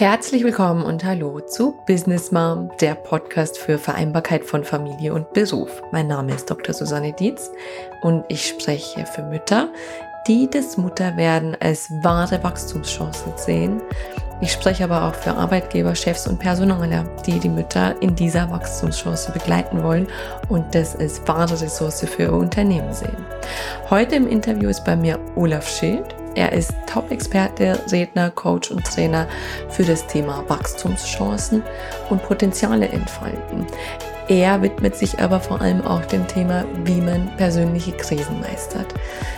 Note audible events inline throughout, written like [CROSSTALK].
Herzlich willkommen und hallo zu Business Mom, der Podcast für Vereinbarkeit von Familie und Beruf. Mein Name ist Dr. Susanne Dietz und ich spreche für Mütter, die das Mutterwerden als wahre Wachstumschance sehen. Ich spreche aber auch für Arbeitgeber, Chefs und Personaler, die die Mütter in dieser Wachstumschance begleiten wollen und das als wahre Ressource für ihr Unternehmen sehen. Heute im Interview ist bei mir Olaf Schild. Er ist Top-Experte, Redner, Coach und Trainer für das Thema Wachstumschancen und Potenziale entfalten. Er widmet sich aber vor allem auch dem Thema, wie man persönliche Krisen meistert.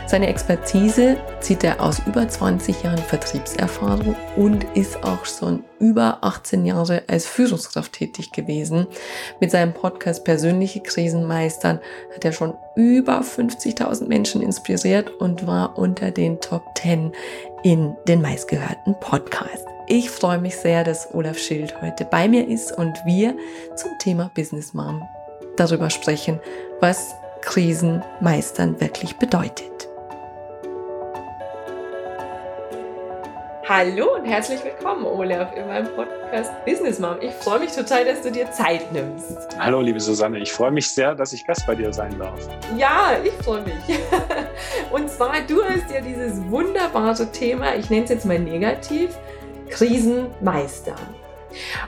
Seine Expertise zieht er aus über 20 Jahren Vertriebserfahrung und ist auch schon über 18 Jahre als Führungskraft tätig gewesen. Mit seinem Podcast Persönliche Krisen meistern hat er schon über 50.000 Menschen inspiriert und war unter den Top 10 in den meistgehörten Podcasts. Ich freue mich sehr, dass Olaf Schild heute bei mir ist und wir zum Thema Business Mom darüber sprechen, was Krisen meistern wirklich bedeutet. Hallo und herzlich willkommen, Olaf, in meinem Podcast Business Mom. Ich freue mich total, dass du dir Zeit nimmst. Hallo, liebe Susanne. Ich freue mich sehr, dass ich Gast bei dir sein darf. Ja, ich freue mich. [LAUGHS] Und zwar, du hast ja dieses wunderbare Thema, ich nenne es jetzt mal negativ, Krisen meistern.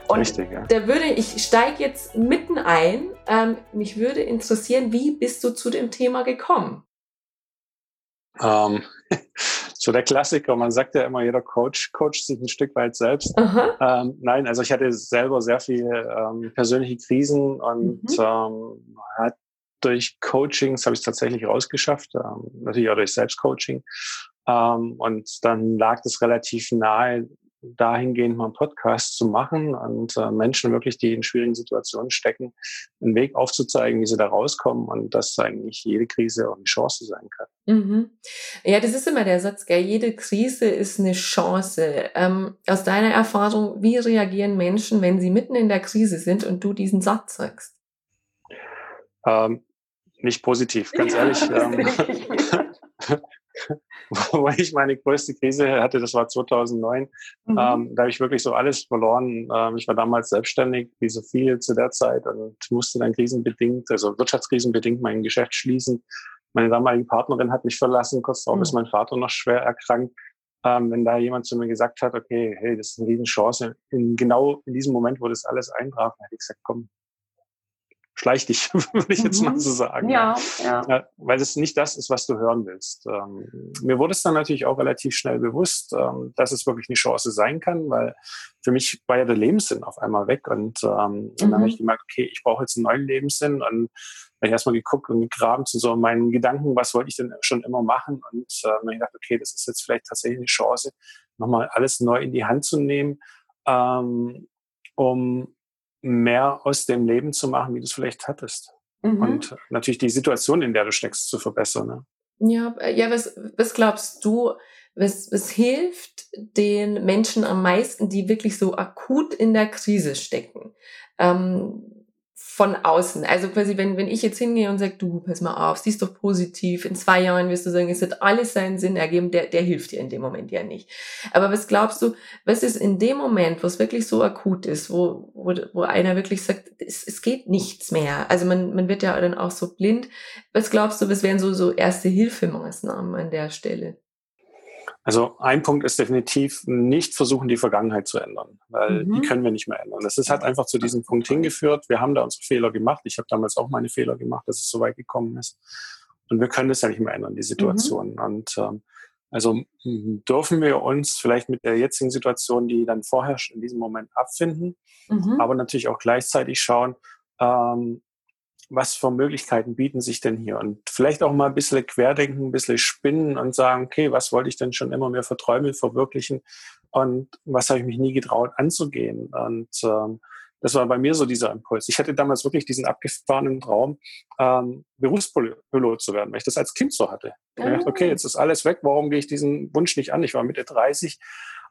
Und Richtig, ja. da würde ich steige jetzt mitten ein. Ähm, mich würde interessieren, wie bist du zu dem Thema gekommen? Ähm, [LAUGHS] so der Klassiker, man sagt ja immer, jeder Coach coacht sich ein Stück weit selbst. Ähm, nein, also ich hatte selber sehr viele ähm, persönliche Krisen und mhm. ähm, hat durch Coachings habe ich es tatsächlich rausgeschafft, ähm, natürlich auch durch Selbstcoaching. Und dann lag es relativ nahe, dahingehend mal einen Podcast zu machen und äh, Menschen wirklich, die in schwierigen Situationen stecken, einen Weg aufzuzeigen, wie sie da rauskommen und dass eigentlich jede Krise auch eine Chance sein kann. Mhm. Ja, das ist immer der Satz, gell? jede Krise ist eine Chance. Ähm, aus deiner Erfahrung, wie reagieren Menschen, wenn sie mitten in der Krise sind und du diesen Satz sagst? Ähm, nicht positiv, ganz ehrlich. [LAUGHS] Ähm, [LAUGHS] [LAUGHS] wo ich meine größte Krise hatte, das war 2009. Mhm. Ähm, da habe ich wirklich so alles verloren. Ähm, ich war damals selbstständig, wie so viel zu der Zeit und musste dann krisenbedingt, also wirtschaftskrisenbedingt mein Geschäft schließen. Meine damalige Partnerin hat mich verlassen, kurz darauf mhm. ist mein Vater noch schwer erkrankt. Ähm, wenn da jemand zu mir gesagt hat, okay, hey, das ist eine Riesenchance, in genau in diesem Moment, wo das alles eintraf, hätte ich gesagt, komm, schleich dich, [LAUGHS] würde ich jetzt mal mhm. so sagen. Ja, ja. Weil es nicht das ist, was du hören willst. Ähm, mir wurde es dann natürlich auch relativ schnell bewusst, ähm, dass es wirklich eine Chance sein kann, weil für mich war ja der Lebenssinn auf einmal weg und, ähm, mhm. und dann habe ich gemerkt, okay, ich brauche jetzt einen neuen Lebenssinn und habe ich erstmal geguckt und gegraben zu so meinen Gedanken, was wollte ich denn schon immer machen und äh, dann habe ich gedacht, okay, das ist jetzt vielleicht tatsächlich eine Chance, nochmal alles neu in die Hand zu nehmen, ähm, um mehr aus dem Leben zu machen, wie du es vielleicht hattest. Mhm. Und natürlich die Situation, in der du steckst, zu verbessern. Ne? Ja, äh, ja, was, was glaubst du, was, was hilft den Menschen am meisten, die wirklich so akut in der Krise stecken? Ähm, von außen. Also quasi, wenn, wenn ich jetzt hingehe und sage, du, pass mal auf, siehst doch positiv, in zwei Jahren wirst du sagen, es hat alles seinen Sinn ergeben, der, der hilft dir in dem Moment ja nicht. Aber was glaubst du, was ist in dem Moment, wo es wirklich so akut ist, wo, wo, wo einer wirklich sagt, es, es geht nichts mehr. Also man, man wird ja dann auch so blind. Was glaubst du, was wären so, so erste Hilfemaßnahmen an der Stelle? Also ein Punkt ist definitiv nicht versuchen, die Vergangenheit zu ändern, weil mhm. die können wir nicht mehr ändern. Das ist halt einfach zu diesem Punkt hingeführt. Wir haben da unsere Fehler gemacht. Ich habe damals auch meine Fehler gemacht, dass es so weit gekommen ist. Und wir können das ja nicht mehr ändern, die Situation. Mhm. Und ähm, also dürfen wir uns vielleicht mit der jetzigen Situation, die dann vorherrscht, in diesem Moment abfinden, mhm. aber natürlich auch gleichzeitig schauen, ähm, was für Möglichkeiten bieten sich denn hier? Und vielleicht auch mal ein bisschen querdenken, ein bisschen spinnen und sagen, okay, was wollte ich denn schon immer mehr verträumen, verwirklichen und was habe ich mich nie getraut anzugehen? Und ähm, das war bei mir so dieser Impuls. Ich hatte damals wirklich diesen abgefahrenen Traum, ähm, Berufspilot zu werden, weil ich das als Kind so hatte. Ich dachte, okay, jetzt ist alles weg, warum gehe ich diesen Wunsch nicht an? Ich war Mitte 30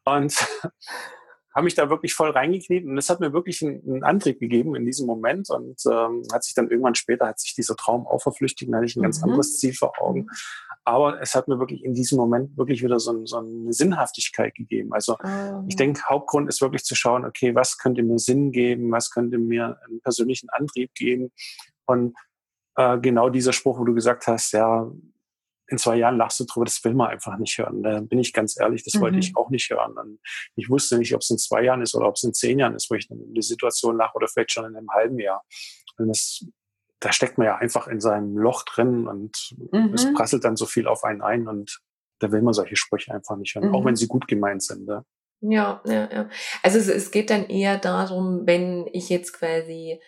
und [LAUGHS] habe mich da wirklich voll reingekniet und das hat mir wirklich einen, einen Antrieb gegeben in diesem Moment und ähm, hat sich dann irgendwann später, hat sich dieser Traum auch verflüchtigt, da hatte ich ein ganz mhm. anderes Ziel vor Augen. Aber es hat mir wirklich in diesem Moment wirklich wieder so, so eine Sinnhaftigkeit gegeben. Also oh. ich denke, Hauptgrund ist wirklich zu schauen, okay, was könnte mir Sinn geben, was könnte mir einen persönlichen Antrieb geben. Und äh, genau dieser Spruch, wo du gesagt hast, ja, in zwei Jahren lachst du drüber, das will man einfach nicht hören. Da bin ich ganz ehrlich, das mhm. wollte ich auch nicht hören. Und ich wusste nicht, ob es in zwei Jahren ist oder ob es in zehn Jahren ist, wo ich dann in die Situation lache oder vielleicht schon in einem halben Jahr. Und das, da steckt man ja einfach in seinem Loch drin und mhm. es prasselt dann so viel auf einen ein und da will man solche Sprüche einfach nicht hören, mhm. auch wenn sie gut gemeint sind. Ne? Ja, ja, ja. Also es, es geht dann eher darum, wenn ich jetzt quasi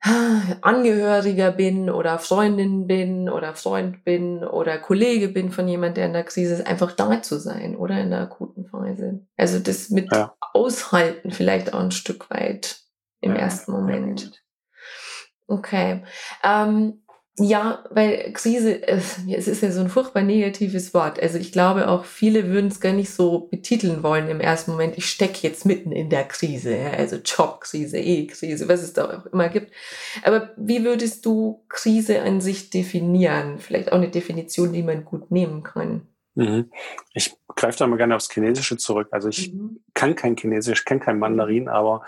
Angehöriger bin oder Freundin bin oder Freund bin oder Kollege bin von jemand, der in der Krise ist, einfach da zu sein oder in der akuten Phase. Also das mit ja. aushalten vielleicht auch ein Stück weit im ja. ersten Moment. Okay. Ähm, ja, weil Krise, es ist ja so ein furchtbar negatives Wort. Also ich glaube auch, viele würden es gar nicht so betiteln wollen im ersten Moment. Ich stecke jetzt mitten in der Krise, ja, also Jobkrise, E-Krise, was es da auch immer gibt. Aber wie würdest du Krise an sich definieren? Vielleicht auch eine Definition, die man gut nehmen kann. Mhm. Ich greife da mal gerne aufs Chinesische zurück. Also ich mhm. kann kein Chinesisch, kenne kein Mandarin, aber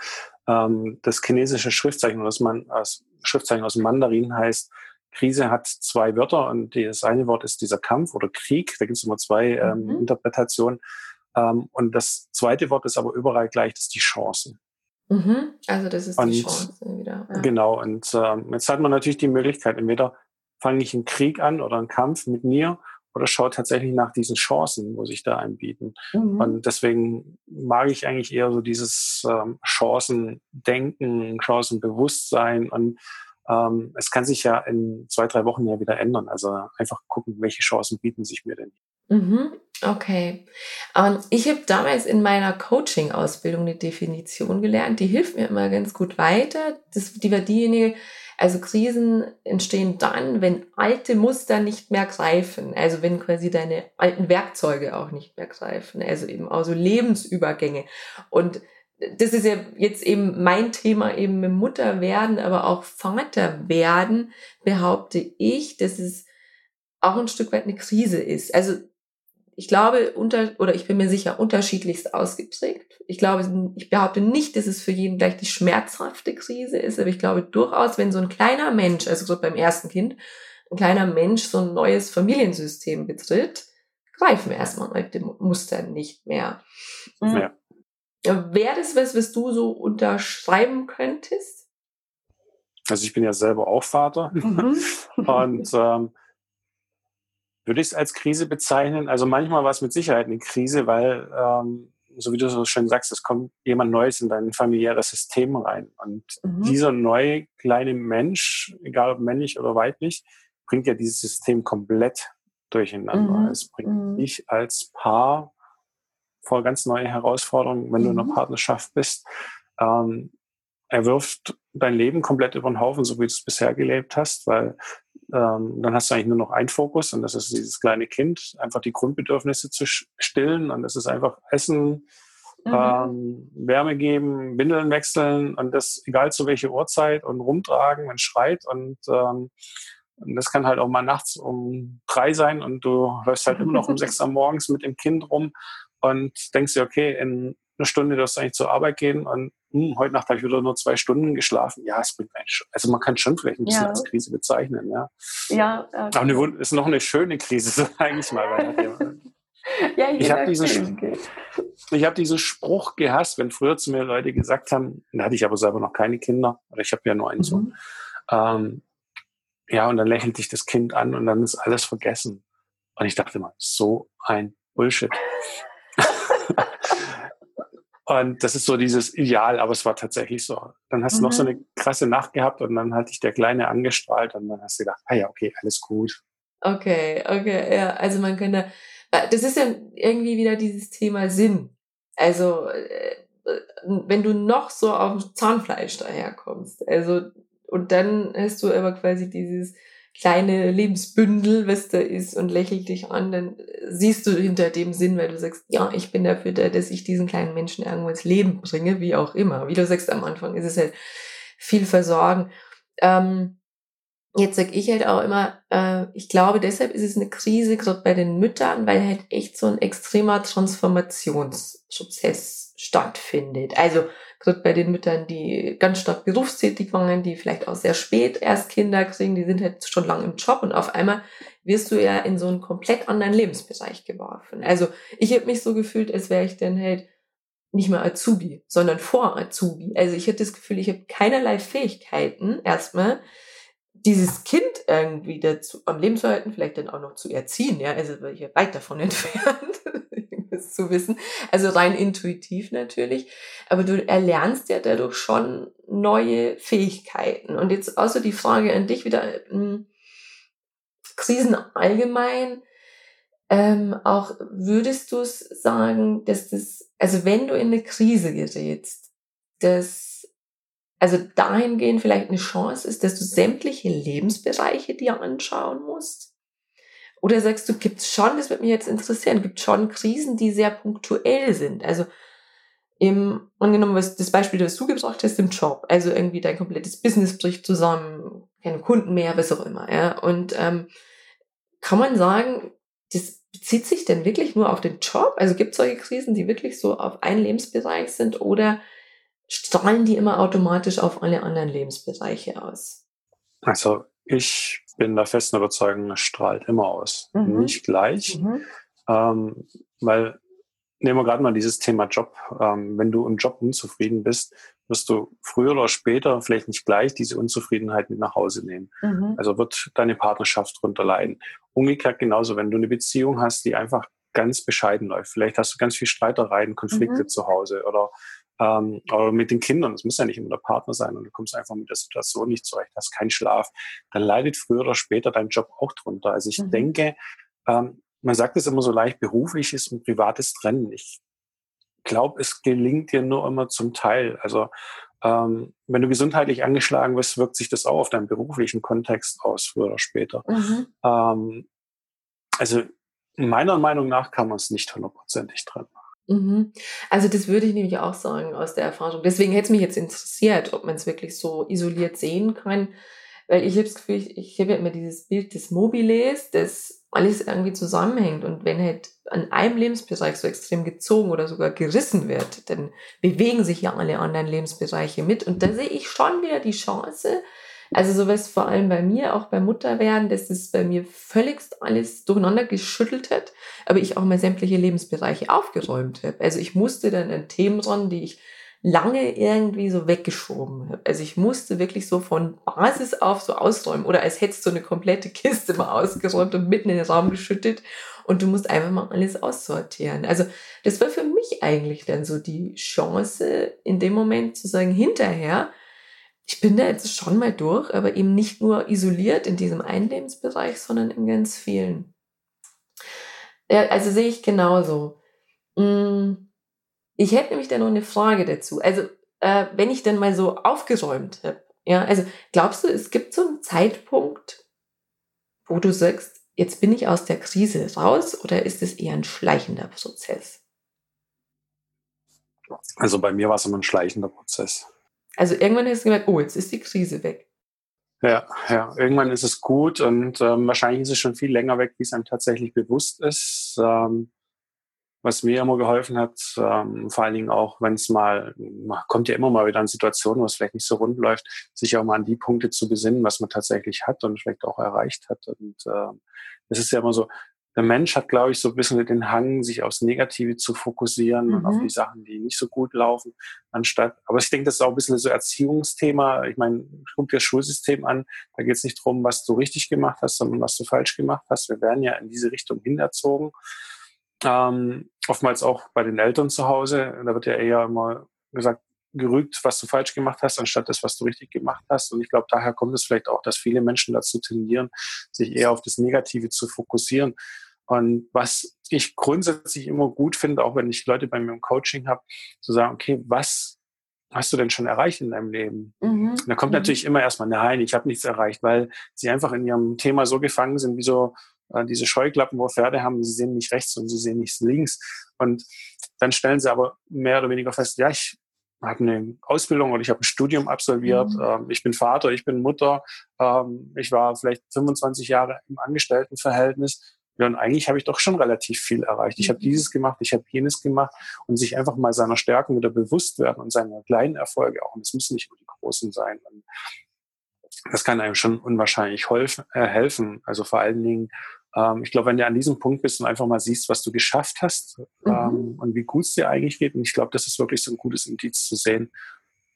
ähm, das chinesische Schriftzeichen das, Man das Schriftzeichen aus dem Mandarin heißt Krise hat zwei Wörter und das eine Wort ist dieser Kampf oder Krieg. Da gibt es immer zwei ähm, mhm. Interpretationen. Ähm, und das zweite Wort ist aber überall gleich, das ist die Chance. Mhm. Also das ist und, die Chance wieder. Ja. Genau. Und ähm, jetzt hat man natürlich die Möglichkeit, entweder fange ich einen Krieg an oder einen Kampf mit mir oder schaue tatsächlich nach diesen Chancen, wo sich da anbieten. Mhm. Und deswegen mag ich eigentlich eher so dieses ähm, Chancendenken, Chancenbewusstsein und ähm, es kann sich ja in zwei, drei Wochen ja wieder ändern. Also einfach gucken, welche Chancen bieten sich mir denn. Mhm, okay. Ähm, ich habe damals in meiner Coaching-Ausbildung eine Definition gelernt, die hilft mir immer ganz gut weiter. Das, die war diejenige, also Krisen entstehen dann, wenn alte Muster nicht mehr greifen. Also wenn quasi deine alten Werkzeuge auch nicht mehr greifen. Also eben auch so Lebensübergänge. Und das ist ja jetzt eben mein Thema eben mit Mutter werden, aber auch Vater werden, behaupte ich, dass es auch ein Stück weit eine Krise ist. Also ich glaube, unter, oder ich bin mir sicher, unterschiedlichst ausgeprägt. Ich glaube, ich behaupte nicht, dass es für jeden gleich die schmerzhafte Krise ist, aber ich glaube durchaus, wenn so ein kleiner Mensch, also so beim ersten Kind, ein kleiner Mensch so ein neues Familiensystem betritt, greifen erstmal alte Muster nicht mehr. Ja. Wäre das was, was du so unterschreiben könntest? Also ich bin ja selber auch Vater mhm. [LAUGHS] und ähm, würde ich es als Krise bezeichnen. Also manchmal war es mit Sicherheit eine Krise, weil, ähm, so wie du so schön sagst, es kommt jemand Neues in dein familiäres System rein. Und mhm. dieser neue kleine Mensch, egal ob männlich oder weiblich, bringt ja dieses System komplett durcheinander. Mhm. Es bringt mhm. dich als Paar vor ganz neue Herausforderungen, wenn mhm. du in einer mhm. Partnerschaft bist. Ähm, er wirft dein Leben komplett über den Haufen, so wie du es bisher gelebt hast, weil ähm, dann hast du eigentlich nur noch einen Fokus und das ist dieses kleine Kind, einfach die Grundbedürfnisse zu stillen und das ist einfach Essen, mhm. ähm, Wärme geben, Windeln wechseln und das egal zu welcher Uhrzeit und rumtragen, es schreit und ähm, und das kann halt auch mal nachts um drei sein und du läufst halt immer noch um [LAUGHS] sechs Uhr morgens mit dem Kind rum und denkst dir, okay, in einer Stunde darfst du eigentlich zur Arbeit gehen und hm, heute Nacht habe ich wieder nur zwei Stunden geschlafen. Ja, es bringt eigentlich also man kann schon vielleicht ein bisschen ja. als Krise bezeichnen, ja. Ja. Okay. Aber eine, ist noch eine schöne Krise, [LAUGHS] so eigentlich mal. [LAUGHS] ja, ich habe diesen, ich habe diesen Spruch gehasst, wenn früher zu mir Leute gesagt haben, da hatte ich aber selber noch keine Kinder, oder ich habe ja nur einen mhm. Sohn. Ähm, ja, und dann lächelt dich das Kind an und dann ist alles vergessen. Und ich dachte immer, so ein Bullshit. Und das ist so dieses Ideal, aber es war tatsächlich so. Dann hast mhm. du noch so mhm. eine krasse Nacht gehabt und dann hat dich der Kleine angestrahlt und dann hast du gedacht, ah ja, okay, alles gut. Okay, okay, ja. Also man könnte, das ist ja irgendwie wieder dieses Thema Sinn. Also äh, wenn du noch so auf Zahnfleisch daherkommst, also und dann hast du aber quasi dieses, kleine Lebensbündel, was da ist und lächelt dich an, dann siehst du hinter dem Sinn, weil du sagst, ja, ich bin dafür da, dass ich diesen kleinen Menschen irgendwo ins Leben bringe, wie auch immer. Wie du sagst am Anfang, ist es halt viel Versorgen. Ähm, jetzt sage ich halt auch immer, äh, ich glaube, deshalb ist es eine Krise, gerade bei den Müttern, weil halt echt so ein extremer Transformationsprozess stattfindet. Also gerade bei den Müttern, die ganz stark berufstätig waren, die vielleicht auch sehr spät erst Kinder kriegen, die sind halt schon lange im Job und auf einmal wirst du ja in so einen komplett anderen Lebensbereich geworfen. Also ich habe mich so gefühlt, als wäre ich dann halt nicht mehr Azubi, sondern vor Azubi. Also ich hatte das Gefühl, ich habe keinerlei Fähigkeiten erstmal, dieses Kind irgendwie dazu am Leben zu halten, vielleicht dann auch noch zu erziehen, ja, also bin ich weit davon [LAUGHS] entfernt, das zu wissen. Also rein intuitiv natürlich. Aber du erlernst ja dadurch schon neue Fähigkeiten. Und jetzt außer die Frage an dich wieder, hm, Krisen allgemein, ähm, auch würdest du es sagen, dass das, also wenn du in eine Krise gerätst, dass also dahingehend vielleicht eine Chance ist, dass du sämtliche Lebensbereiche dir anschauen musst? Oder sagst du, gibt es schon, das würde mich jetzt interessieren, gibt schon Krisen, die sehr punktuell sind? Also im, angenommen, was das Beispiel, das du gebracht hast, im Job, also irgendwie dein komplettes Business bricht zusammen, keine Kunden mehr, was auch immer, ja. Und ähm, kann man sagen, das bezieht sich denn wirklich nur auf den Job? Also gibt es solche Krisen, die wirklich so auf einen Lebensbereich sind oder strahlen die immer automatisch auf alle anderen Lebensbereiche aus? Also ich bin der festen Überzeugung, es strahlt immer aus. Mhm. Nicht gleich, mhm. ähm, weil nehmen wir gerade mal dieses Thema Job. Ähm, wenn du im Job unzufrieden bist, wirst du früher oder später vielleicht nicht gleich diese Unzufriedenheit mit nach Hause nehmen. Mhm. Also wird deine Partnerschaft drunter leiden. Umgekehrt genauso, wenn du eine Beziehung hast, die einfach ganz bescheiden läuft. Vielleicht hast du ganz viel Streitereien, Konflikte mhm. zu Hause oder, ähm, oder mit den Kindern. Das muss ja nicht immer der Partner sein und du kommst einfach mit der Situation nicht zurecht, hast keinen Schlaf. Dann leidet früher oder später dein Job auch drunter. Also ich mhm. denke, ähm, man sagt es immer so leicht, berufliches und privates trennen. Ich glaube, es gelingt dir nur immer zum Teil. Also ähm, wenn du gesundheitlich angeschlagen bist, wirkt sich das auch auf deinen beruflichen Kontext aus, früher oder später. Mhm. Ähm, also meiner Meinung nach kann man es nicht hundertprozentig trennen. Mhm. Also das würde ich nämlich auch sagen aus der Erfahrung. Deswegen hätte es mich jetzt interessiert, ob man es wirklich so isoliert sehen kann. Weil ich habe das Gefühl, ich, ich habe ja immer dieses Bild des Mobiles, das alles irgendwie zusammenhängt. Und wenn halt an einem Lebensbereich so extrem gezogen oder sogar gerissen wird, dann bewegen sich ja alle anderen Lebensbereiche mit. Und da sehe ich schon wieder die Chance, also sowas vor allem bei mir, auch beim Mutterwerden, dass es bei mir völligst alles durcheinander geschüttelt hat, aber ich auch mal sämtliche Lebensbereiche aufgeräumt habe. Also ich musste dann an Themen ran, die ich lange irgendwie so weggeschoben habe. Also ich musste wirklich so von Basis auf so ausräumen oder als hättest du eine komplette Kiste mal ausgeräumt und mitten in den Raum geschüttet und du musst einfach mal alles aussortieren. Also das war für mich eigentlich dann so die Chance in dem Moment zu sagen, hinterher, ich bin da jetzt schon mal durch, aber eben nicht nur isoliert in diesem einen Lebensbereich, sondern in ganz vielen. Ja, also sehe ich genauso. Mmh ich hätte nämlich da noch eine Frage dazu. Also, äh, wenn ich dann mal so aufgeräumt habe, ja, also glaubst du, es gibt so einen Zeitpunkt, wo du sagst, jetzt bin ich aus der Krise raus oder ist es eher ein schleichender Prozess? Also bei mir war es immer ein schleichender Prozess. Also irgendwann hast du gemerkt, oh, jetzt ist die Krise weg. Ja, ja, irgendwann ist es gut und ähm, wahrscheinlich ist es schon viel länger weg, wie es einem tatsächlich bewusst ist. Ähm, was mir immer geholfen hat, ähm, vor allen Dingen auch, wenn es mal, kommt ja immer mal wieder an Situationen, wo es vielleicht nicht so rund läuft, sich auch mal an die Punkte zu besinnen, was man tatsächlich hat und vielleicht auch erreicht hat. Und äh, das ist ja immer so, der Mensch hat, glaube ich, so ein bisschen den Hang, sich aufs Negative zu fokussieren mhm. und auf mhm. die Sachen, die nicht so gut laufen, anstatt, aber ich denke, das ist auch ein bisschen so Erziehungsthema. Ich meine, guck dir das Schulsystem an, da geht es nicht darum, was du richtig gemacht hast, sondern was du falsch gemacht hast. Wir werden ja in diese Richtung hinerzogen ähm, oftmals auch bei den Eltern zu Hause. Da wird ja eher immer gesagt, gerügt, was du falsch gemacht hast, anstatt das, was du richtig gemacht hast. Und ich glaube, daher kommt es vielleicht auch, dass viele Menschen dazu tendieren, sich eher auf das Negative zu fokussieren. Und was ich grundsätzlich immer gut finde, auch wenn ich Leute bei mir im Coaching habe, zu sagen, okay, was hast du denn schon erreicht in deinem Leben? Mhm. Da kommt mhm. natürlich immer erstmal, nein, ich habe nichts erreicht, weil sie einfach in ihrem Thema so gefangen sind, wie so äh, diese Scheuklappen, wo Pferde haben, sie sehen nicht rechts und sie sehen nicht links. Und dann stellen sie aber mehr oder weniger fest, ja, ich habe eine Ausbildung oder ich habe ein Studium absolviert. Mhm. Ähm, ich bin Vater, ich bin Mutter. Ähm, ich war vielleicht 25 Jahre im Angestelltenverhältnis. Ja, und eigentlich habe ich doch schon relativ viel erreicht. Ich habe mhm. dieses gemacht, ich habe jenes gemacht und sich einfach mal seiner Stärken wieder bewusst werden und seiner kleinen Erfolge auch. Und es müssen nicht nur die großen sein. Und das kann einem schon unwahrscheinlich äh, helfen. Also vor allen Dingen, ähm, ich glaube, wenn du an diesem Punkt bist und einfach mal siehst, was du geschafft hast mhm. ähm, und wie gut es dir eigentlich geht, und ich glaube, das ist wirklich so ein gutes Indiz zu sehen,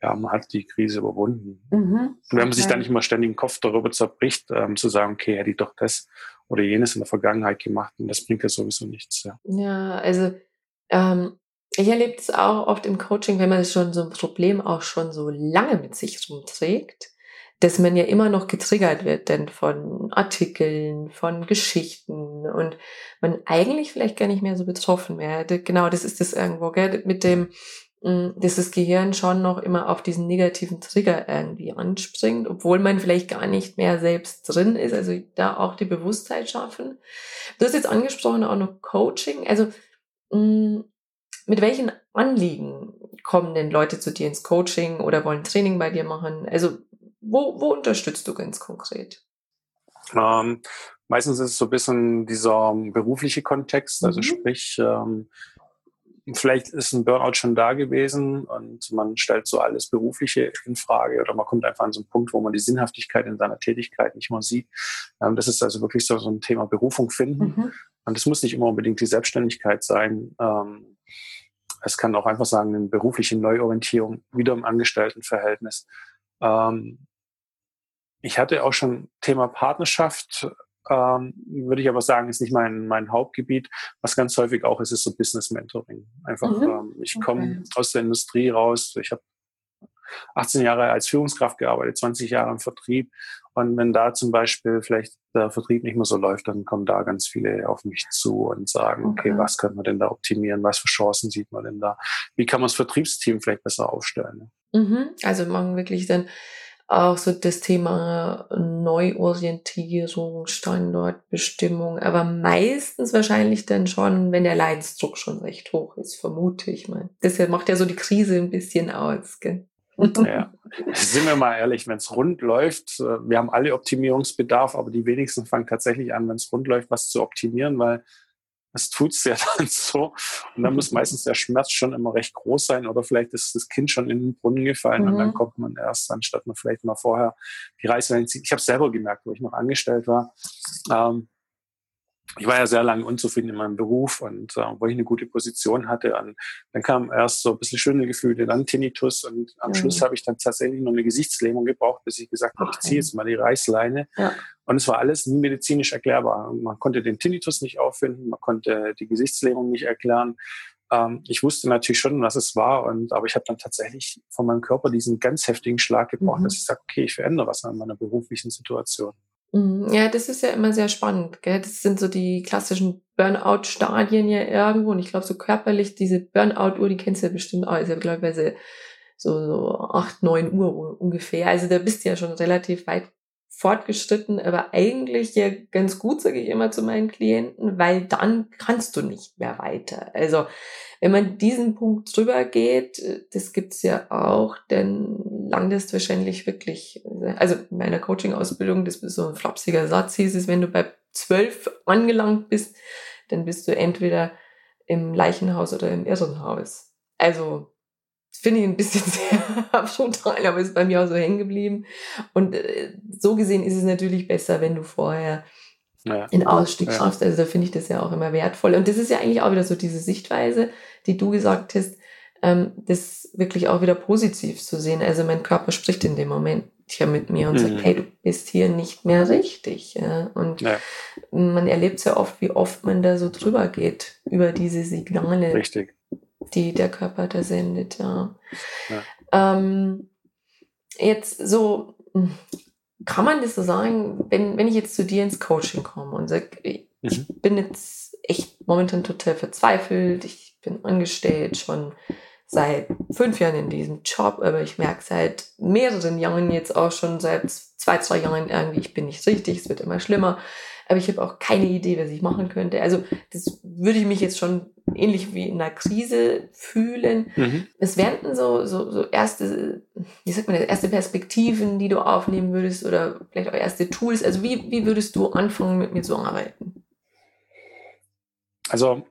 ja, man hat die Krise überwunden. Mhm. Und wenn man sich dann nicht immer ständig den Kopf darüber zerbricht, ähm, zu sagen, okay, hätte ich doch das oder jenes in der Vergangenheit gemacht, und das bringt ja sowieso nichts. Ja, ja also ähm, ich erlebe es auch oft im Coaching, wenn man schon so ein Problem auch schon so lange mit sich rumträgt, dass man ja immer noch getriggert wird, denn von Artikeln, von Geschichten und man eigentlich vielleicht gar nicht mehr so betroffen wäre. Genau, das ist das irgendwo, gell? mit dem, mm, dass das Gehirn schon noch immer auf diesen negativen Trigger irgendwie anspringt, obwohl man vielleicht gar nicht mehr selbst drin ist, also da auch die Bewusstheit schaffen. Du hast jetzt angesprochen auch noch Coaching, also mm, mit welchen Anliegen kommen denn Leute zu dir ins Coaching oder wollen Training bei dir machen? Also wo, wo unterstützt du ganz konkret? Ähm, meistens ist es so ein bisschen dieser berufliche Kontext, also mhm. sprich, ähm, vielleicht ist ein Burnout schon da gewesen und man stellt so alles Berufliche in Frage oder man kommt einfach an so einen Punkt, wo man die Sinnhaftigkeit in seiner Tätigkeit nicht mehr sieht. Ähm, das ist also wirklich so, so ein Thema Berufung finden. Mhm. Und es muss nicht immer unbedingt die Selbstständigkeit sein. Ähm, es kann auch einfach sagen, eine berufliche Neuorientierung wieder im Angestelltenverhältnis. Ähm, ich hatte auch schon Thema Partnerschaft, ähm, würde ich aber sagen, ist nicht mein, mein Hauptgebiet. Was ganz häufig auch ist, ist so Business Mentoring. Einfach, mhm. ähm, ich komme okay. aus der Industrie raus. Ich habe 18 Jahre als Führungskraft gearbeitet, 20 Jahre im Vertrieb. Und wenn da zum Beispiel vielleicht der Vertrieb nicht mehr so läuft, dann kommen da ganz viele auf mich zu und sagen, okay, okay was können wir denn da optimieren? Was für Chancen sieht man denn da? Wie kann man das Vertriebsteam vielleicht besser aufstellen? Mhm. Also machen wirklich dann auch so das Thema Neuorientierung, Standortbestimmung, aber meistens wahrscheinlich dann schon, wenn der Leidensdruck schon recht hoch ist, vermute ich mal. Das macht ja so die Krise ein bisschen aus, gell? Ja, sind wir mal ehrlich, wenn es rund läuft, äh, wir haben alle Optimierungsbedarf, aber die wenigsten fangen tatsächlich an, wenn es rund läuft, was zu optimieren, weil es tut's ja [LAUGHS] dann so. Und dann muss meistens der Schmerz schon immer recht groß sein oder vielleicht ist das Kind schon in den Brunnen gefallen mhm. und dann mhm. kommt man erst, anstatt man vielleicht mal vorher die Reißleine zieht. Ich habe selber gemerkt, wo ich noch angestellt war. Ähm, ich war ja sehr lange unzufrieden in meinem Beruf und äh, wo ich eine gute Position hatte. Und dann kam erst so ein bisschen Schwindelgefühle, dann Tinnitus und am mhm. Schluss habe ich dann tatsächlich noch eine Gesichtslähmung gebraucht, bis ich gesagt habe, ich ziehe jetzt mal die Reißleine. Ja. Und es war alles nie medizinisch erklärbar. Man konnte den Tinnitus nicht auffinden, man konnte die Gesichtslähmung nicht erklären. Ähm, ich wusste natürlich schon, was es war, und, aber ich habe dann tatsächlich von meinem Körper diesen ganz heftigen Schlag gebraucht, mhm. dass ich sage, okay, ich verändere was an meiner beruflichen Situation. Mhm. Ja, das ist ja immer sehr spannend. Gell? Das sind so die klassischen Burnout-Stadien ja irgendwo. Und ich glaube, so körperlich, diese Burnout-Uhr, die kennst du ja bestimmt auch. Ist ja, glaube ich, so, so acht, neun Uhr ungefähr. Also da bist du ja schon relativ weit fortgeschritten, aber eigentlich ja ganz gut, sage ich immer zu meinen Klienten, weil dann kannst du nicht mehr weiter. Also wenn man diesen Punkt drüber geht, das gibt's ja auch, dann landest wahrscheinlich wirklich, also in meiner Coaching-Ausbildung, das ist so ein flapsiger Satz, hieß es, wenn du bei zwölf angelangt bist, dann bist du entweder im Leichenhaus oder im Irrenhaus. Also finde ich ein bisschen [LAUGHS] sehr brutal, aber ist bei mir auch so hängen geblieben. Und äh, so gesehen ist es natürlich besser, wenn du vorher naja. den Ausstieg ja. schaffst. Also da finde ich das ja auch immer wertvoll. Und das ist ja eigentlich auch wieder so diese Sichtweise, die du gesagt hast, ähm, das wirklich auch wieder positiv zu sehen. Also mein Körper spricht in dem Moment ja mit mir und mhm. sagt, hey, du bist hier nicht mehr richtig. Ja? Und ja. man erlebt sehr oft, wie oft man da so drüber geht über diese Signale. Richtig die der Körper da sendet, ja. ja. Ähm, jetzt so, kann man das so sagen, wenn, wenn ich jetzt zu dir ins Coaching komme und sage, ich mhm. bin jetzt echt momentan total verzweifelt, ich bin angestellt schon seit fünf Jahren in diesem Job, aber ich merke seit mehreren Jahren jetzt auch schon seit zwei, drei Jahren irgendwie, ich bin nicht richtig, es wird immer schlimmer. Aber ich habe auch keine Idee, was ich machen könnte. Also das würde ich mich jetzt schon ähnlich wie in einer Krise fühlen. Mhm. Es wären denn so, so, so erste, wie sagt man, erste Perspektiven, die du aufnehmen würdest oder vielleicht auch erste Tools. Also wie, wie würdest du anfangen, mit mir zu arbeiten? Also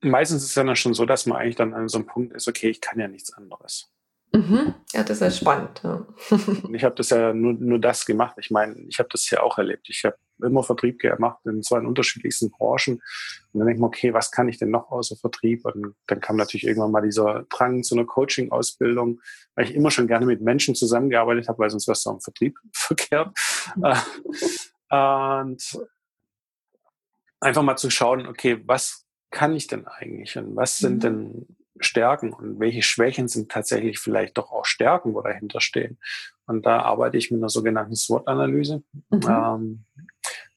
meistens ist es dann schon so, dass man eigentlich dann an so einem Punkt ist, okay, ich kann ja nichts anderes. Mhm. Ja, das ist ja spannend. Ja. [LAUGHS] ich habe das ja nur, nur das gemacht. Ich meine, ich habe das ja auch erlebt. Ich habe immer Vertrieb gemacht, in zwar in unterschiedlichsten Branchen. Und dann denke ich mir, okay, was kann ich denn noch außer Vertrieb? Und dann kam natürlich irgendwann mal dieser Drang zu einer Coaching-Ausbildung, weil ich immer schon gerne mit Menschen zusammengearbeitet habe, weil sonst wärst du am Vertrieb [LAUGHS] verkehrt. Mhm. und einfach mal zu schauen, okay, was kann ich denn eigentlich und was sind mhm. denn Stärken und welche Schwächen sind tatsächlich vielleicht doch auch Stärken, wo dahinter stehen. Und da arbeite ich mit einer sogenannten SWOT-Analyse. Mhm. Ähm,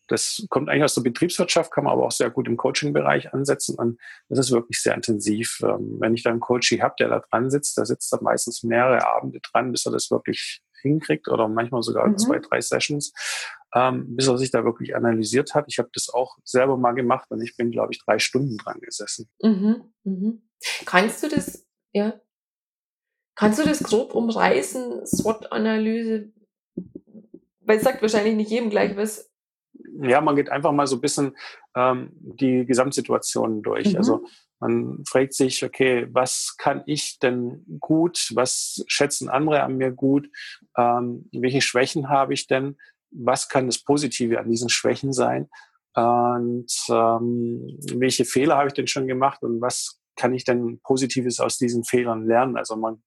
das kommt eigentlich aus der Betriebswirtschaft, kann man aber auch sehr gut im Coaching-Bereich ansetzen. Und das ist wirklich sehr intensiv. Ähm, wenn ich da einen Coachie habe, der da dran sitzt, da sitzt er meistens mehrere Abende dran, bis er das wirklich hinkriegt oder manchmal sogar mhm. zwei, drei Sessions, ähm, bis er sich da wirklich analysiert hat. Ich habe das auch selber mal gemacht und ich bin, glaube ich, drei Stunden dran gesessen. Mhm. Mhm. Kannst du das, ja, kannst du das grob umreißen, SWOT-Analyse? Weil es sagt wahrscheinlich nicht jedem gleich was. Ja, man geht einfach mal so ein bisschen ähm, die Gesamtsituation durch. Mhm. Also man fragt sich, okay, was kann ich denn gut? Was schätzen andere an mir gut? Ähm, welche Schwächen habe ich denn? Was kann das Positive an diesen Schwächen sein? Und ähm, welche Fehler habe ich denn schon gemacht und was kann ich denn Positives aus diesen Fehlern lernen? Also man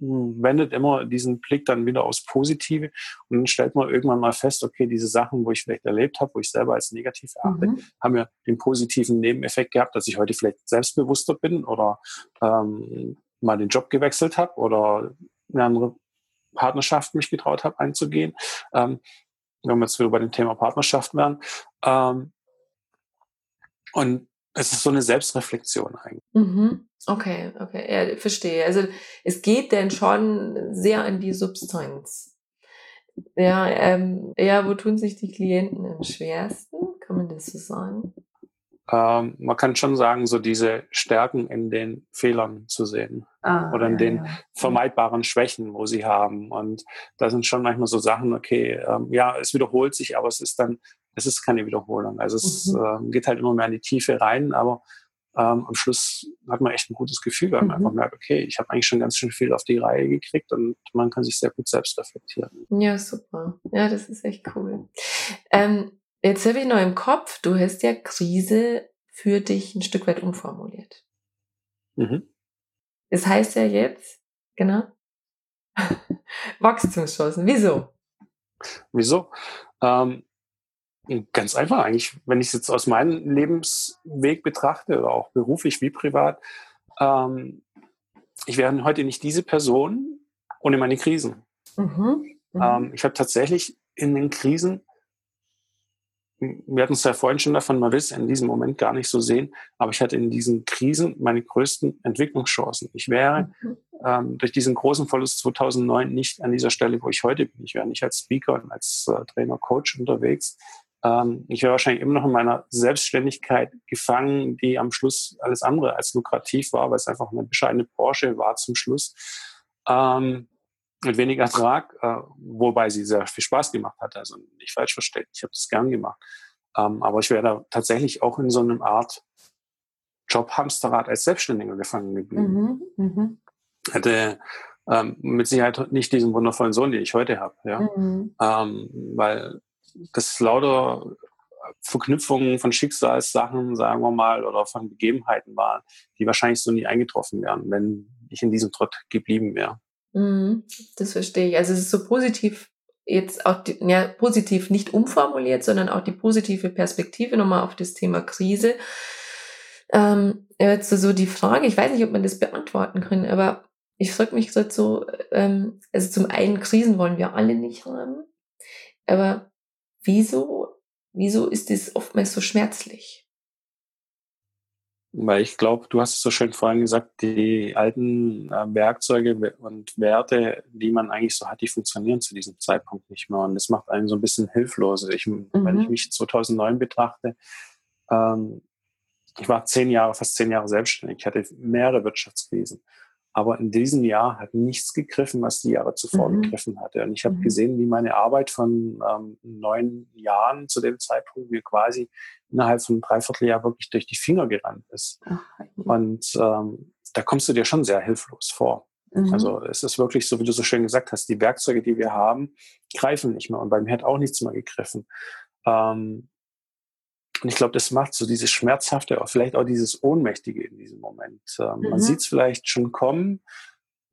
wendet immer diesen Blick dann wieder aufs Positive und dann stellt man irgendwann mal fest, okay, diese Sachen, wo ich vielleicht erlebt habe, wo ich selber als negativ erachte, mhm. haben ja den positiven Nebeneffekt gehabt, dass ich heute vielleicht selbstbewusster bin oder ähm, mal den Job gewechselt habe oder eine andere Partnerschaft mich getraut habe einzugehen. Ähm, wenn wir jetzt wieder bei dem Thema Partnerschaft wären. Ähm, und es ist so eine Selbstreflexion eigentlich. Mhm. Okay, okay, ja, verstehe. Also es geht denn schon sehr an die Substanz. Ja, ähm, ja, wo tun sich die Klienten am schwersten? Kann man das so sagen? Ähm, man kann schon sagen, so diese Stärken in den Fehlern zu sehen ah, oder in ja, den ja. vermeidbaren Schwächen, wo sie haben. Und da sind schon manchmal so Sachen, okay, ähm, ja, es wiederholt sich, aber es ist dann es ist keine Wiederholung. Also es mhm. äh, geht halt immer mehr in die Tiefe rein, aber ähm, am Schluss hat man echt ein gutes Gefühl, weil man mhm. einfach merkt, okay, ich habe eigentlich schon ganz schön viel auf die Reihe gekriegt und man kann sich sehr gut selbst reflektieren. Ja, super. Ja, das ist echt cool. Ähm, jetzt habe ich noch im Kopf, du hast ja Krise für dich ein Stück weit umformuliert. Mhm. Das heißt ja jetzt, genau, [LAUGHS] Wachstumschancen. Wieso? Wieso? Ähm, Ganz einfach eigentlich, wenn ich es jetzt aus meinem Lebensweg betrachte, oder auch beruflich wie privat, ähm, ich wäre heute nicht diese Person ohne meine Krisen. Mhm. Mhm. Ähm, ich habe tatsächlich in den Krisen, wir hatten es ja vorhin schon davon, man will es in diesem Moment gar nicht so sehen, aber ich hatte in diesen Krisen meine größten Entwicklungschancen. Ich wäre mhm. ähm, durch diesen großen Verlust 2009 nicht an dieser Stelle, wo ich heute bin. Ich wäre nicht als Speaker und als äh, Trainer, Coach unterwegs. Ähm, ich wäre wahrscheinlich immer noch in meiner Selbstständigkeit gefangen, die am Schluss alles andere als lukrativ war, weil es einfach eine bescheidene Branche war zum Schluss. Ähm, mit wenig Ertrag, äh, wobei sie sehr viel Spaß gemacht hat. Also nicht falsch verstehen, ich habe das gern gemacht. Ähm, aber ich wäre da tatsächlich auch in so einem Art Jobhamsterrad als Selbstständiger gefangen geblieben. Mhm, mh. Hätte ähm, mit Sicherheit nicht diesen wundervollen Sohn, den ich heute habe. Ja? Mhm. Ähm, weil das lauter Verknüpfungen von Schicksalssachen, sagen wir mal, oder von Begebenheiten waren, die wahrscheinlich so nie eingetroffen wären, wenn ich in diesem Trott geblieben wäre. Mhm, das verstehe ich. Also es ist so positiv jetzt auch die, ja, positiv nicht umformuliert, sondern auch die positive Perspektive nochmal auf das Thema Krise. Ähm, jetzt so die Frage, ich weiß nicht, ob man das beantworten kann, aber ich frage mich gerade so, ähm, also zum einen Krisen wollen wir alle nicht haben, aber Wieso, wieso ist es oftmals so schmerzlich? Weil ich glaube, du hast es so schön vorhin gesagt, die alten äh, Werkzeuge und Werte, die man eigentlich so hat, die funktionieren zu diesem Zeitpunkt nicht mehr. Und das macht einen so ein bisschen hilflos. Ich, mhm. Wenn ich mich 2009 betrachte, ähm, ich war zehn Jahre, fast zehn Jahre selbstständig. Ich hatte mehrere Wirtschaftskrisen. Aber in diesem Jahr hat nichts gegriffen, was die Jahre zuvor mhm. gegriffen hatte. Und ich habe mhm. gesehen, wie meine Arbeit von ähm, neun Jahren zu dem Zeitpunkt mir quasi innerhalb von einem Dreivierteljahr wirklich durch die Finger gerannt ist. Ach, Und ähm, da kommst du dir schon sehr hilflos vor. Mhm. Also es ist wirklich so, wie du so schön gesagt hast, die Werkzeuge, die wir haben, greifen nicht mehr. Und bei mir hat auch nichts mehr gegriffen. Ähm, und ich glaube, das macht so dieses Schmerzhafte, vielleicht auch dieses Ohnmächtige in diesem Moment. Ähm, mhm. Man sieht es vielleicht schon kommen,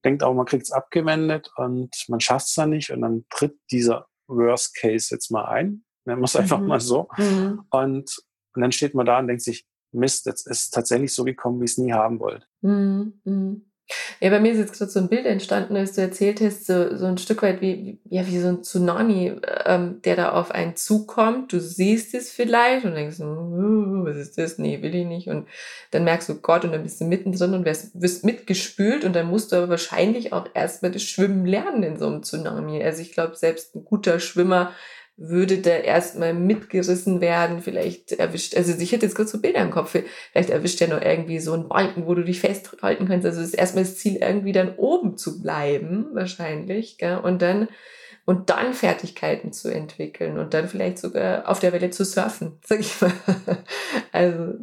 denkt auch, man kriegt es abgewendet und man schafft es dann nicht und dann tritt dieser Worst Case jetzt mal ein. Nennen wir es einfach mhm. mal so. Mhm. Und, und dann steht man da und denkt sich, Mist, jetzt ist tatsächlich so gekommen, wie ich es nie haben wollte. Mhm. Ja, bei mir ist jetzt gerade so ein Bild entstanden, als du erzählt hast, so, so ein Stück weit wie, ja, wie so ein Tsunami, ähm, der da auf einen zukommt. Du siehst es vielleicht und denkst, uh, was ist das? Nee, will ich nicht. Und dann merkst du Gott und dann bist du mittendrin und wirst, wirst mitgespült und dann musst du aber wahrscheinlich auch erstmal das Schwimmen lernen in so einem Tsunami. Also ich glaube, selbst ein guter Schwimmer würde da erstmal mitgerissen werden, vielleicht erwischt, also ich hätte jetzt kurz so Bilder im Kopf, vielleicht erwischt ja noch irgendwie so ein Balken, wo du dich festhalten kannst. Also ist erstmal das Ziel, irgendwie dann oben zu bleiben, wahrscheinlich, gell? und dann und dann Fertigkeiten zu entwickeln und dann vielleicht sogar auf der Welle zu surfen, sag ich mal. [LAUGHS] Also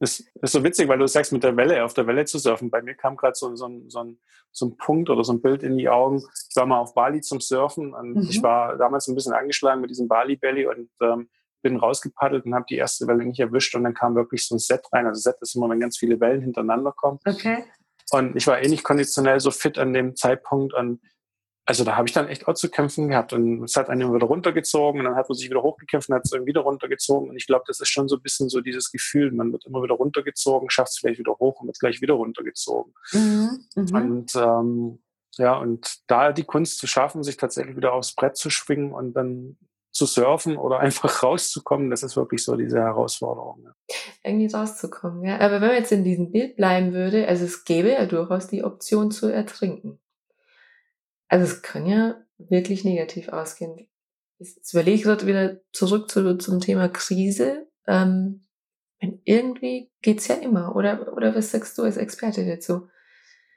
das ist so witzig, weil du sagst, mit der Welle, auf der Welle zu surfen. Bei mir kam gerade so, so, so, ein, so ein Punkt oder so ein Bild in die Augen. Ich war mal auf Bali zum Surfen und mhm. ich war damals ein bisschen angeschlagen mit diesem Bali-Belly und ähm, bin rausgepaddelt und habe die erste Welle nicht erwischt und dann kam wirklich so ein Set rein. Also Set ist immer, wenn ganz viele Wellen hintereinander kommen. Okay. Und ich war eh nicht konditionell so fit an dem Zeitpunkt und also da habe ich dann echt auch zu kämpfen gehabt. Und es hat einen wieder runtergezogen und dann hat man sich wieder hochgekämpft und hat es dann wieder runtergezogen. Und ich glaube, das ist schon so ein bisschen so dieses Gefühl, man wird immer wieder runtergezogen, schafft es vielleicht wieder hoch und wird gleich wieder runtergezogen. Mhm, mh. Und ähm, ja, und da die Kunst zu schaffen, sich tatsächlich wieder aufs Brett zu schwingen und dann zu surfen oder [LAUGHS] einfach rauszukommen, das ist wirklich so diese Herausforderung. Ja. Irgendwie rauszukommen, ja. Aber wenn man jetzt in diesem Bild bleiben würde, also es gäbe ja durchaus die Option zu ertrinken. Also es kann ja wirklich negativ ausgehen. Jetzt überlege ich gerade wieder zurück zu, zum Thema Krise. Ähm, irgendwie geht's ja immer, oder? Oder was sagst du als Experte dazu?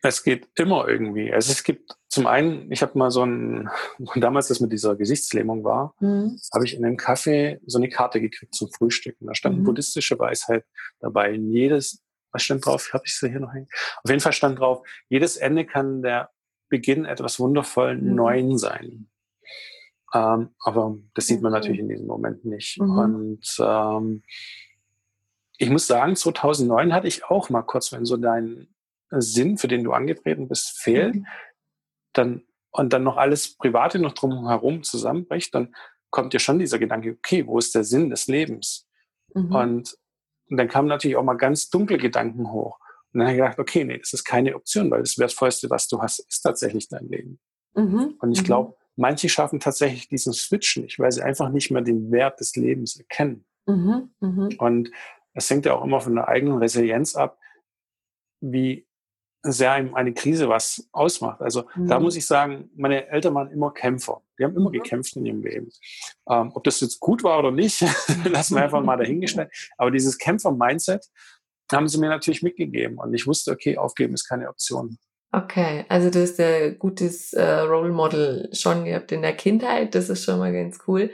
Es geht immer irgendwie. Also es gibt zum einen, ich habe mal so ein, damals das mit dieser Gesichtslähmung war, mhm. habe ich in einem Café so eine Karte gekriegt zum Frühstück. Und da stand mhm. buddhistische Weisheit dabei. jedes, was stand drauf? Habe ich sie hier noch hängen? Auf jeden Fall stand drauf, jedes Ende kann der Beginn etwas wundervollen mhm. Neuen sein. Ähm, aber das sieht man natürlich in diesem Moment nicht. Mhm. Und ähm, ich muss sagen, 2009 hatte ich auch mal kurz, wenn so dein Sinn, für den du angetreten bist, fehlt, mhm. dann und dann noch alles Private noch drumherum zusammenbricht, dann kommt dir schon dieser Gedanke, okay, wo ist der Sinn des Lebens? Mhm. Und, und dann kamen natürlich auch mal ganz dunkle Gedanken hoch. Und dann habe ich gedacht, okay, nee, das ist keine Option, weil das Wertvollste, was du hast, ist tatsächlich dein Leben. Mhm. Und ich mhm. glaube, manche schaffen tatsächlich diesen Switch nicht, weil sie einfach nicht mehr den Wert des Lebens erkennen. Mhm. Mhm. Und es hängt ja auch immer von der eigenen Resilienz ab, wie sehr einem eine Krise was ausmacht. Also mhm. da muss ich sagen, meine Eltern waren immer Kämpfer. Die haben immer mhm. gekämpft in ihrem Leben. Ähm, ob das jetzt gut war oder nicht, [LAUGHS] lassen wir einfach mal dahingestellt. Aber dieses Kämpfer-Mindset, haben sie mir natürlich mitgegeben. Und ich wusste, okay, aufgeben ist keine Option. Okay, also du hast ein gutes äh, Role Model schon gehabt in der Kindheit. Das ist schon mal ganz cool.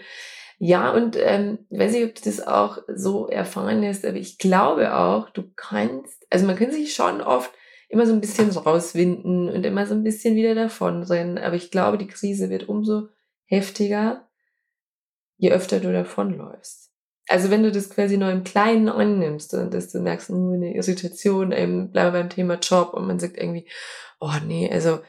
Ja, und ähm, weiß nicht, ob du das auch so erfahren hast, aber ich glaube auch, du kannst, also man kann sich schon oft immer so ein bisschen rauswinden und immer so ein bisschen wieder davon rennen. Aber ich glaube, die Krise wird umso heftiger, je öfter du davonläufst also wenn du das quasi nur im Kleinen annimmst und dass du merkst, nur eine Irritation, eben bleibe beim Thema Job und man sagt irgendwie, oh nee, also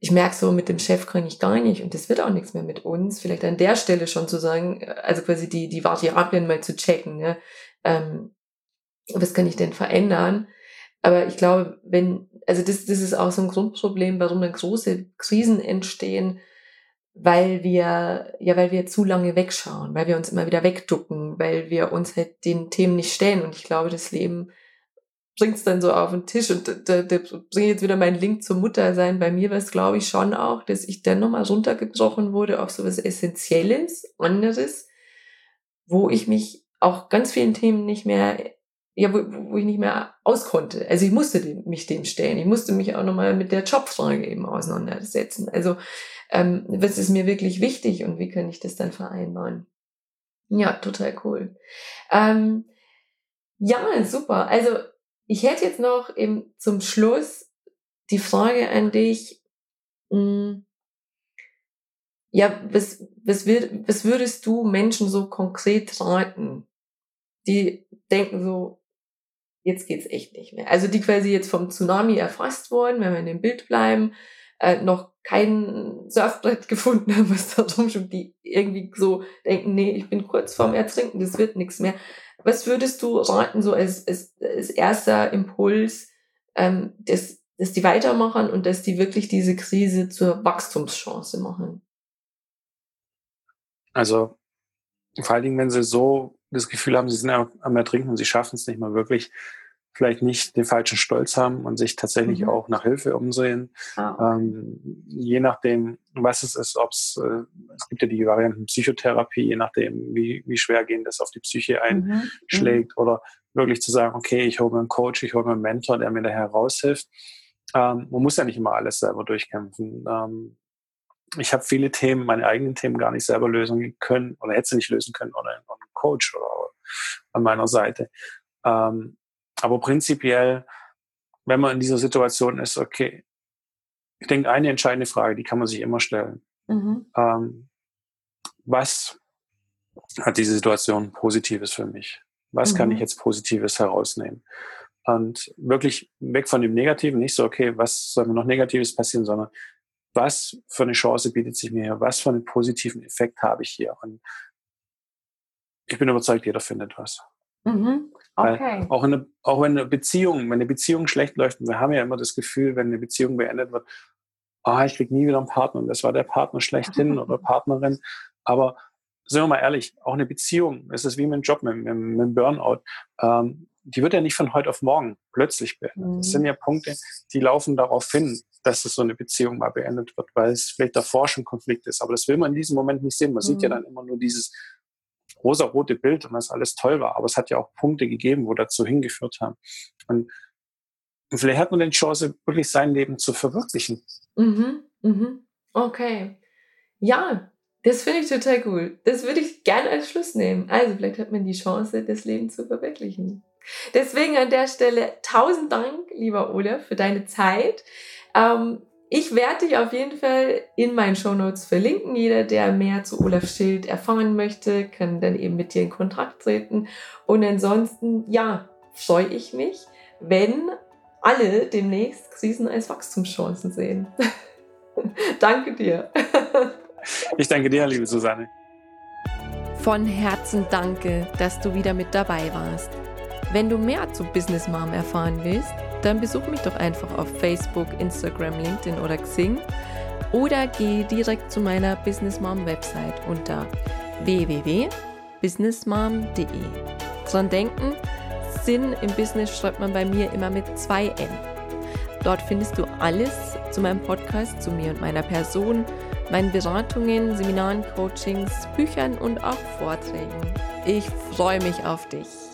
ich merke so, mit dem Chef kann ich gar nicht und das wird auch nichts mehr mit uns. Vielleicht an der Stelle schon zu sagen, also quasi die, die Variablen mal zu checken, ja. Ähm, was kann ich denn verändern? Aber ich glaube, wenn, also das, das ist auch so ein Grundproblem, warum dann große Krisen entstehen, weil wir, ja, weil wir zu lange wegschauen, weil wir uns immer wieder wegducken, weil wir uns halt den Themen nicht stellen. Und ich glaube, das Leben bringt es dann so auf den Tisch und da, da bringe ich jetzt wieder meinen Link zum Muttersein. Bei mir war es, glaube ich, schon auch, dass ich dann nochmal runtergebrochen wurde auf so was Essentielles, anderes, wo ich mich auch ganz vielen Themen nicht mehr, ja, wo, wo ich nicht mehr auskonnte. Also ich musste dem, mich dem stellen. Ich musste mich auch nochmal mit der Jobfrage eben auseinandersetzen. Also ähm, was ist mir wirklich wichtig und wie kann ich das dann vereinbaren? Ja, total cool. Ähm, ja, super. Also ich hätte jetzt noch eben zum Schluss die Frage an dich. Hm, ja, was, was, würd, was würdest du Menschen so konkret raten, die denken so, jetzt geht's echt nicht mehr. Also die quasi jetzt vom Tsunami erfasst wurden, wenn wir in dem Bild bleiben, äh, noch kein Surfbrett [LAUGHS] gefunden haben, was da rumschwimmt, die irgendwie so denken, nee, ich bin kurz vorm Ertrinken, das wird nichts mehr. Was würdest du raten, so als, als, als erster Impuls, ähm, dass, dass die weitermachen und dass die wirklich diese Krise zur Wachstumschance machen? Also vor allen Dingen, wenn sie so das Gefühl haben, sie sind am Ertrinken und sie schaffen es nicht mal wirklich, vielleicht nicht den falschen Stolz haben und sich tatsächlich mhm. auch nach Hilfe umsehen. Ah. Ähm, je nachdem, was es ist, ob es, äh, es gibt ja die Varianten Psychotherapie, je nachdem, wie, wie schwergehend das auf die Psyche einschlägt mhm. oder wirklich zu sagen, okay, ich hole mir einen Coach, ich hole mir einen Mentor, der mir da heraushilft. Ähm, man muss ja nicht immer alles selber durchkämpfen. Ähm, ich habe viele Themen, meine eigenen Themen gar nicht selber lösen können oder hätte sie nicht lösen können ohne einen Coach oder an meiner Seite. Ähm, aber prinzipiell, wenn man in dieser Situation ist, okay, ich denke, eine entscheidende Frage, die kann man sich immer stellen. Mhm. Ähm, was hat diese Situation Positives für mich? Was mhm. kann ich mhm. jetzt Positives herausnehmen? Und wirklich weg von dem Negativen, nicht so, okay, was soll mir noch Negatives passieren, sondern was für eine Chance bietet sich mir hier? Was für einen positiven Effekt habe ich hier? Und ich bin überzeugt, jeder findet was. Mhm. Okay. auch, eine, auch wenn eine Beziehung, wenn eine Beziehung schlecht läuft, wir haben ja immer das Gefühl, wenn eine Beziehung beendet wird, ah, oh, ich krieg nie wieder einen Partner und das war der Partner schlechthin oder [LAUGHS] Partnerin. Aber sind wir mal ehrlich, auch eine Beziehung, es ist wie mit einem Job, mit, mit, mit einem Burnout, ähm, die wird ja nicht von heute auf morgen plötzlich beendet. Mhm. Das sind ja Punkte, die laufen darauf hin, dass es so eine Beziehung mal beendet wird, weil es vielleicht davor schon Konflikt ist. Aber das will man in diesem Moment nicht sehen. Man mhm. sieht ja mhm. dann immer nur dieses rosa-rote Bild und das alles toll war. Aber es hat ja auch Punkte gegeben, wo dazu hingeführt haben. Und, vielleicht hat man die Chance, wirklich sein Leben zu verwirklichen. Mhm, mhm. Okay. Ja, das finde ich total cool. Das würde ich gerne als Schluss nehmen. Also vielleicht hat man die Chance, das Leben zu verwirklichen. Deswegen an der Stelle tausend Dank, lieber Olaf, für deine Zeit. Ähm, ich werde dich auf jeden Fall in meinen Shownotes verlinken. Jeder, der mehr zu Olaf Schild erfahren möchte, kann dann eben mit dir in Kontakt treten. Und ansonsten, ja, freue ich mich, wenn alle demnächst Krisen als Wachstumschancen sehen. [LAUGHS] danke dir. ich danke dir, liebe Susanne. Von Herzen danke, dass du wieder mit dabei warst. Wenn du mehr zu Business Mom erfahren willst, dann besuch mich doch einfach auf Facebook, Instagram, LinkedIn oder Xing oder geh direkt zu meiner Business Mom Website unter www.businessmom.de. Dran denken, Sinn im Business schreibt man bei mir immer mit zwei N. Dort findest du alles zu meinem Podcast, zu mir und meiner Person, meinen Beratungen, Seminaren, Coachings, Büchern und auch Vorträgen. Ich freue mich auf dich.